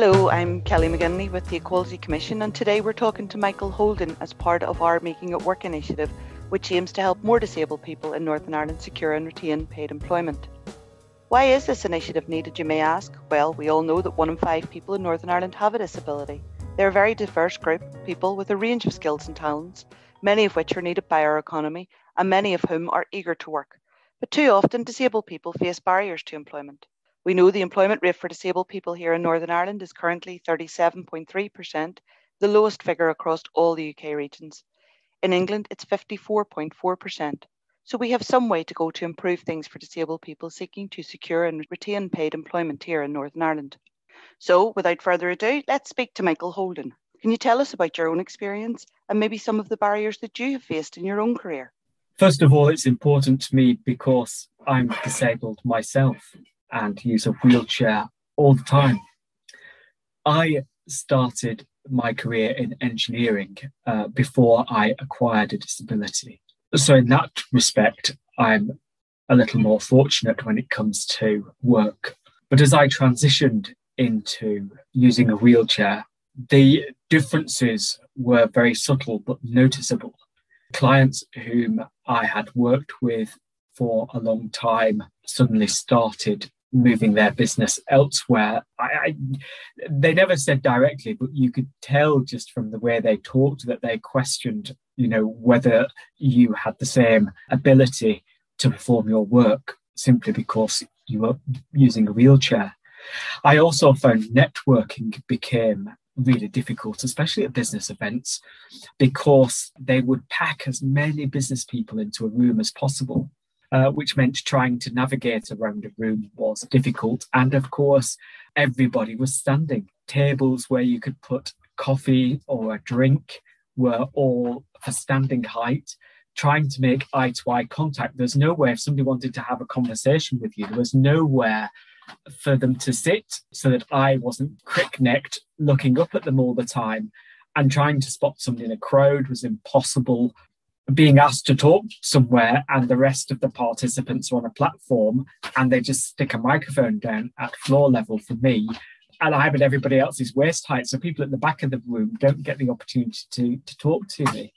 Hello, I'm Kelly McGinley with the Equality Commission, and today we're talking to Michael Holden as part of our Making It Work initiative, which aims to help more disabled people in Northern Ireland secure and retain paid employment. Why is this initiative needed, you may ask? Well, we all know that one in five people in Northern Ireland have a disability. They're a very diverse group, people with a range of skills and talents, many of which are needed by our economy, and many of whom are eager to work. But too often, disabled people face barriers to employment. We know the employment rate for disabled people here in Northern Ireland is currently 37.3%, the lowest figure across all the UK regions. In England, it's 54.4%. So we have some way to go to improve things for disabled people seeking to secure and retain paid employment here in Northern Ireland. So without further ado, let's speak to Michael Holden. Can you tell us about your own experience and maybe some of the barriers that you have faced in your own career? First of all, it's important to me because I'm disabled myself and use a wheelchair all the time. I started my career in engineering uh, before I acquired a disability. So, in that respect, I'm a little more fortunate when it comes to work. But as I transitioned into using a wheelchair, the differences were very subtle but noticeable. Clients whom I had worked with for a long time suddenly started moving their business elsewhere. I, I, they never said directly, but you could tell just from the way they talked that they questioned, you know, whether you had the same ability to perform your work simply because you were using a wheelchair. I also found networking became really difficult, especially at business events, because they would pack as many business people into a room as possible uh, which meant trying to navigate around a room was difficult. And of course, everybody was standing. Tables where you could put coffee or a drink were all for standing height. Trying to make eye to eye contact. There's nowhere, if somebody wanted to have a conversation with you, there was nowhere for them to sit so that I wasn't crick necked looking up at them all the time. And trying to spot somebody in a crowd was impossible being asked to talk somewhere and the rest of the participants are on a platform and they just stick a microphone down at floor level for me and I'm at everybody else's waist height. So people at the back of the room don't get the opportunity to, to talk to me.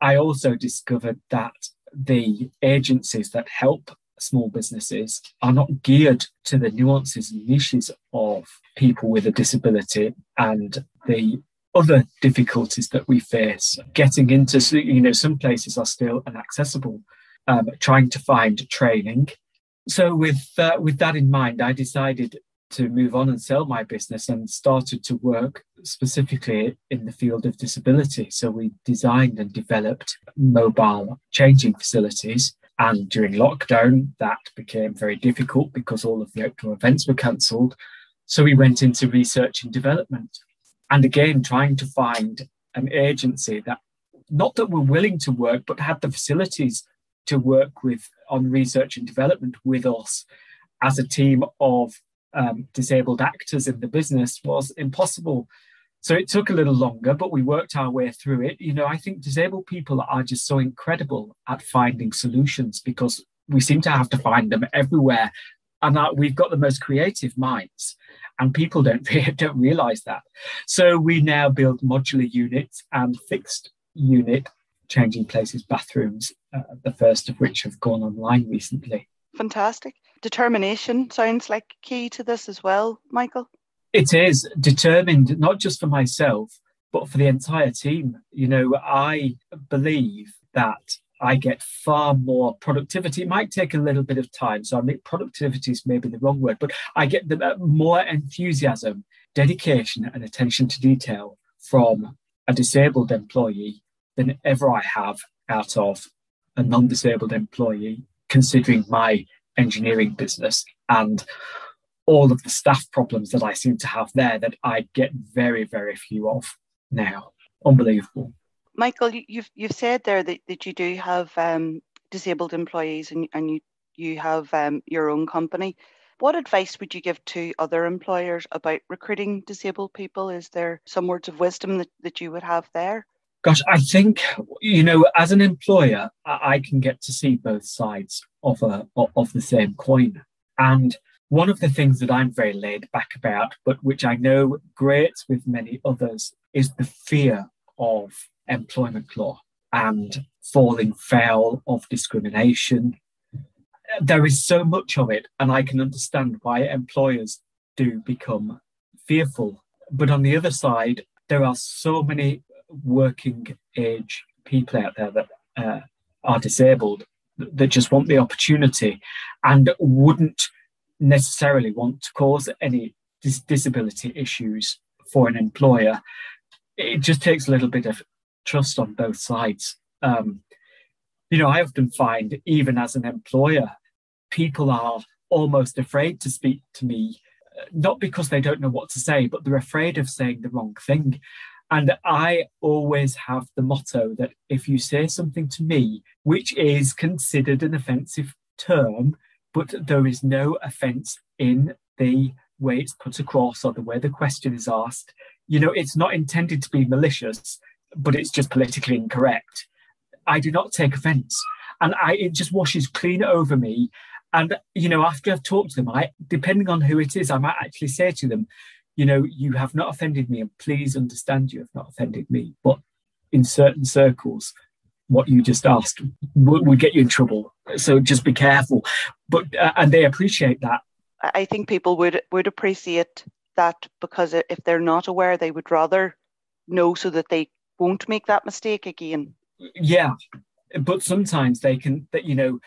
I also discovered that the agencies that help small businesses are not geared to the nuances and niches of people with a disability and the other difficulties that we face getting into you know some places are still inaccessible um, trying to find training. So with uh, with that in mind i decided to move on and sell my business and started to work specifically in the field of disability. So we designed and developed mobile changing facilities. And during lockdown that became very difficult because all of the outdoor events were cancelled. So we went into research and development and again trying to find an agency that not that were willing to work but had the facilities to work with on research and development with us as a team of um, disabled actors in the business was impossible. So it took a little longer but we worked our way through it. You know i think disabled people are just so incredible at finding solutions because we seem to have to find them everywhere. And that we've got the most creative minds and people don't don't realize that. So we now build modular units and fixed unit changing places bathrooms uh, the first of which have gone online recently. Fantastic. Determination sounds like key to this as well michael. It is determined not just for myself but for the entire team. You know i believe that I get far more productivity. It might take a little bit of time. So I make productivity is maybe the wrong word, but I get the, uh, more enthusiasm, dedication, and attention to detail from a disabled employee than ever I have out of a non disabled employee, considering my engineering business and all of the staff problems that I seem to have there that I get very, very few of now. Unbelievable. Michael, you've you've said there that, that you do have um, disabled employees and, and you you have um, your own company. What advice would you give to other employers about recruiting disabled people? Is there some words of wisdom that, that you would have there? Gosh, I think you know, as an employer, I can get to see both sides of a of the same coin. And One of the things that I'm very laid back about, but which I know grates with many others, is the fear of employment law and falling foul of discrimination. There is so much of it, and I can understand why employers do become fearful. But on the other side, there are so many working age people out there that uh, are disabled that just want the opportunity and wouldn't necessarily want to cause any dis- disability issues for an employer. It just takes a little bit of trust on both sides. Um, you know, I often find, even as an employer, people are almost afraid to speak to me, uh, not because they don't know what to say, but they're afraid of saying the wrong thing. And I always have the motto that if you say something to me, which is considered an offensive term, but there is no offence in the way it's put across or the way the question is asked, you know, it's not intended to be malicious, but it's just politically incorrect. I do not take offence. And I it just washes clean over me. And you know, after I've talked to them, I depending on who it is, I might actually say to them, you know, you have not offended me, and please understand you have not offended me. But in certain circles, what you just asked would, would get you in trouble. So just be careful. But uh, and they appreciate that. I think people would would appreciate that because if they're not aware, they would rather know so that they won't make that mistake again. Yeah, but sometimes they can. That you know,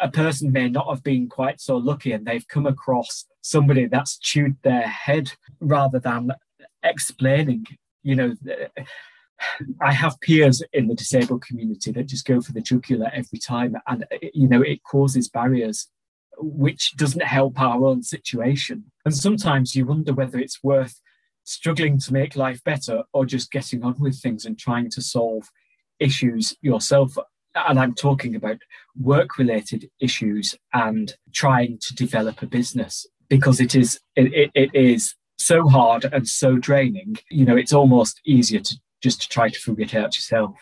a person may not have been quite so lucky, and they've come across somebody that's chewed their head rather than explaining. You know, I have peers in the disabled community that just go for the jugular every time, and you know it causes barriers, which doesn't help our own situation. And sometimes you wonder whether it's worth struggling to make life better or just getting on with things and trying to solve issues yourself. And I'm talking about work related issues and trying to develop a business because it is it, it, is so hard and so draining. You know, it's almost easier to just to try to figure it out yourself.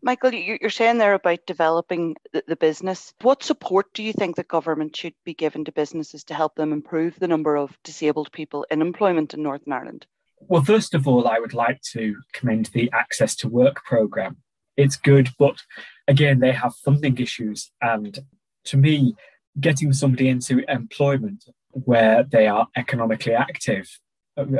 Michael, you're saying there about developing the business. What support do you think the government should be given to businesses to help them improve the number of disabled people in employment in Northern Ireland? Well, first of all, I would like to commend the Access to Work programme. It's good, but again, they have funding issues. And to me, getting somebody into employment where they are economically active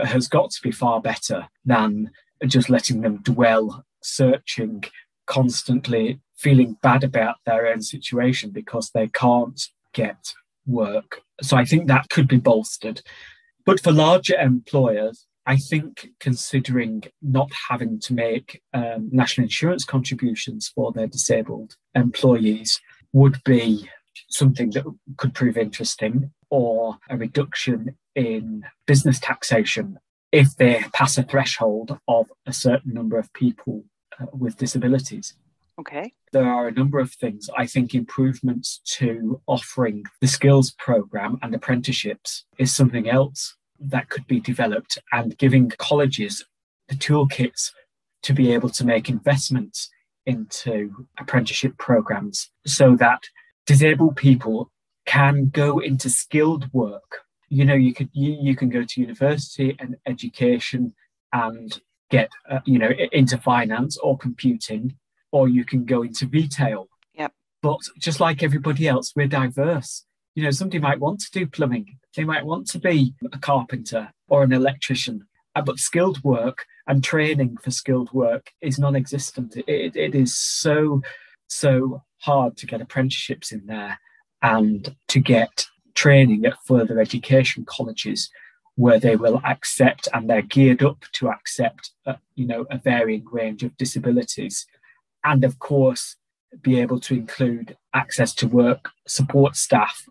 has got to be far better than just letting them dwell, searching, constantly feeling bad about their own situation because they can't get work. So I think that could be bolstered. But for larger employers, I think considering not having to make um, national insurance contributions for their disabled employees would be something that could prove interesting, or a reduction in business taxation if they pass a threshold of a certain number of people uh, with disabilities. Okay. There are a number of things. I think improvements to offering the skills program and apprenticeships is something else that could be developed and giving colleges the toolkits to be able to make investments into apprenticeship programs so that disabled people can go into skilled work. You know you could you, you can go to university and education and get uh, you know into finance or computing or you can go into retail. Yep. But just like everybody else we're diverse. You know somebody might want to do plumbing they might want to be a carpenter or an electrician uh, but skilled work and training for skilled work is non-existent it, it, it is so so hard to get apprenticeships in there and to get training at further education colleges where they will accept and they're geared up to accept uh, you know a varying range of disabilities and of course be able to include access to work support staff.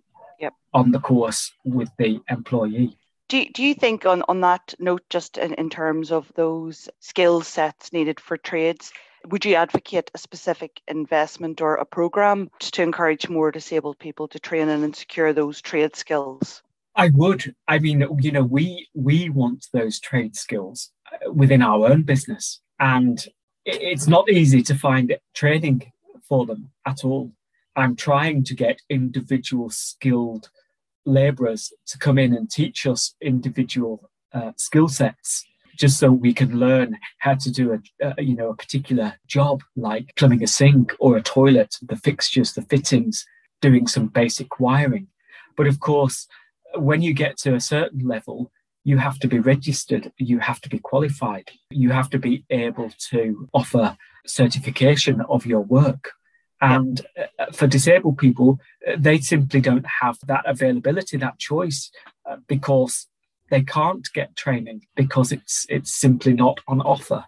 On the course with the employee do, do you think on, on that note just in, in terms of those skill sets needed for trades would you advocate a specific investment or a program to encourage more disabled people to train in and secure those trade skills? I would. I mean, you know, we we want those trade skills uh, within our own business, and it's not easy to find training for them at all. I'm trying to get individual skilled labourers to come in and teach us individual uh, skill sets just so we can learn how to do a, a, you know a particular job like plumbing a sink or a toilet the fixtures the fittings doing some basic wiring. But of course when you get to a certain level you have to be registered you have to be qualified you have to be able to offer certification of your work and uh, for disabled people, uh, they simply don't have that availability, that choice, uh, because they can't get training because it's it's simply not on offer.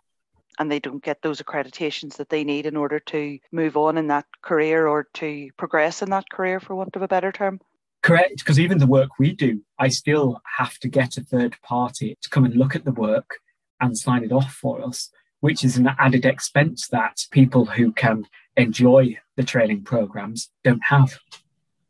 And they don't get those accreditations that they need in order to move on in that career or to progress in that career for want of a better term. Correct because even the work we do i still have to get a third party to come and look at the work and sign it off for us which is an added expense that people who can enjoy the training programs don't have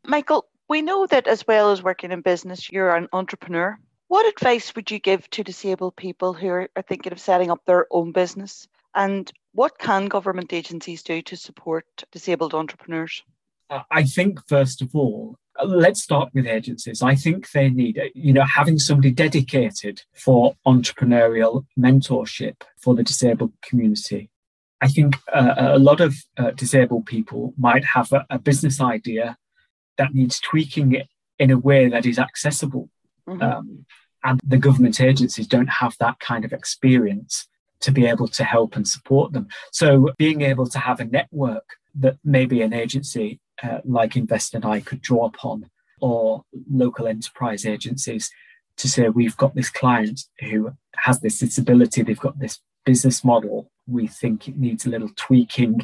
michael we know that as well as working in business you're an entrepreneur what advice would you give to disabled people who are, thinking of setting up their own business? And what can government agencies do to support disabled entrepreneurs? Uh, I think, first of all, let's start with agencies. I think they need, you know, having somebody dedicated for entrepreneurial mentorship for the disabled community. I think uh, a lot of uh, disabled people might have a, a, business idea that needs tweaking it in a way that is accessible. Mm-hmm. Um, and the government agencies don't have that kind of experience to be able to help and support them. So being able to have a network that maybe an agency uh, like Invest NI could draw upon or local enterprise agencies to say we've got this client who has this disability, they've got this business model, we think it needs a little tweaking.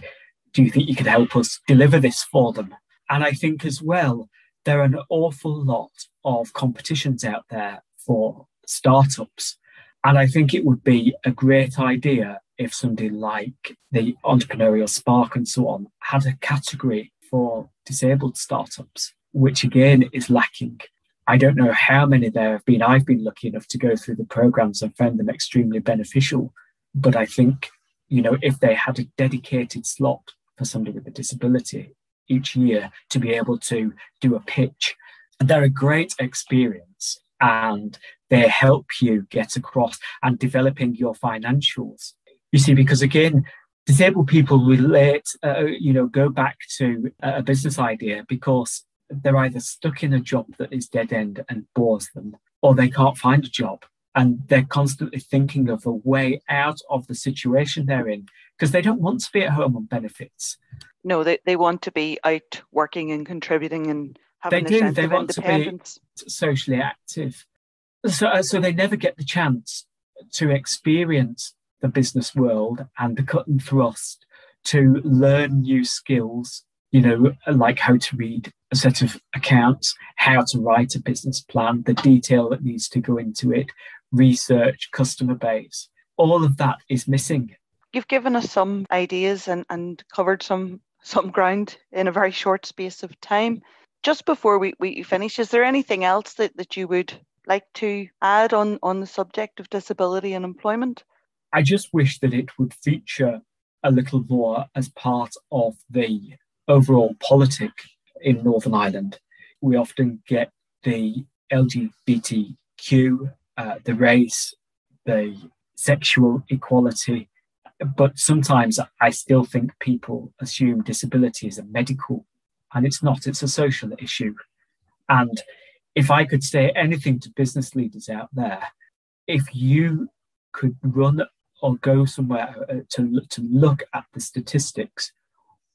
Do you think you could help us deliver this for them? And I think as well, there are an awful lot of competitions out there for startups. And I think it would be a great idea if somebody like the Entrepreneurial Spark and so on had a category for disabled startups, which again is lacking. I don't know how many there have been. I've been lucky enough to go through the programs and found them extremely beneficial. But I think, you know, if they had a dedicated slot for somebody with a disability each year to be able to do a pitch, they're a great experience and they help you get across and developing your financials. You see, because again, disabled people relate, uh, you know, go back to a business idea because they're either stuck in a job that is dead end and bores them, or they can't find a job. And they're constantly thinking of a way out of the situation they're in because they don't want to be at home on benefits. No, they, they want to be out working and contributing and having they do. They want to be socially active, so uh, so they never get the chance to experience the business world and the cut and thrust to learn new skills. You know, like how to read a set of accounts, how to write a business plan, the detail that needs to go into it, research, customer base. All of that is missing. You've given us some ideas and, and covered some some ground in a very short space of time just before we, we finish, is there anything else that, that you would like to add on, on the subject of disability and employment? I just wish that it would feature a little more as part of the overall politic in Northern Ireland. We often get the LGBTQ, uh, the race, the sexual equality, but sometimes I still think people assume disability is a medical and it's not, it's a social issue. And if I could say anything to business leaders out there, if you could run or go somewhere uh, to, to look at the statistics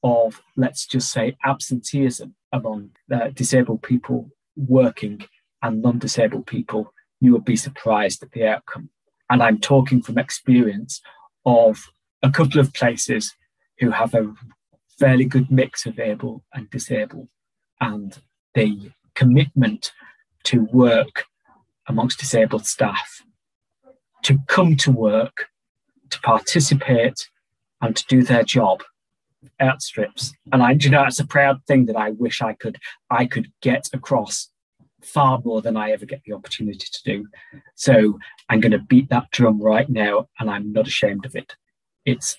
of, let's just say, absenteeism among uh, disabled people working and non disabled people, you will be surprised at the outcome. And I'm talking from experience of a couple of places who have a fairly good mix of able and disabled, and the commitment to work amongst disabled staff, to come to work, to participate, and to do their job outstrips. And I, you know, it's a proud thing that I wish I could I could get across far more than I ever get the opportunity to do. So I'm going to beat that drum right now, and I'm not ashamed of it. It's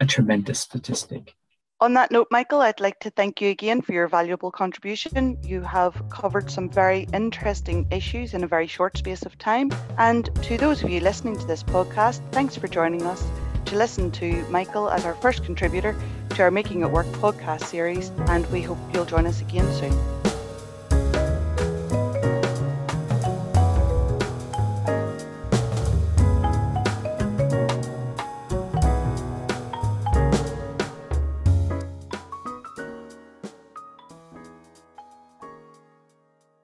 a tremendous statistic On that note, Michael, I'd like to thank you again for your valuable contribution. You have covered some very interesting issues in a very short space of time. And to those of you listening to this podcast, thanks for joining us to listen to Michael as our first contributor to our Making It Work podcast series. And we hope you'll join us again soon.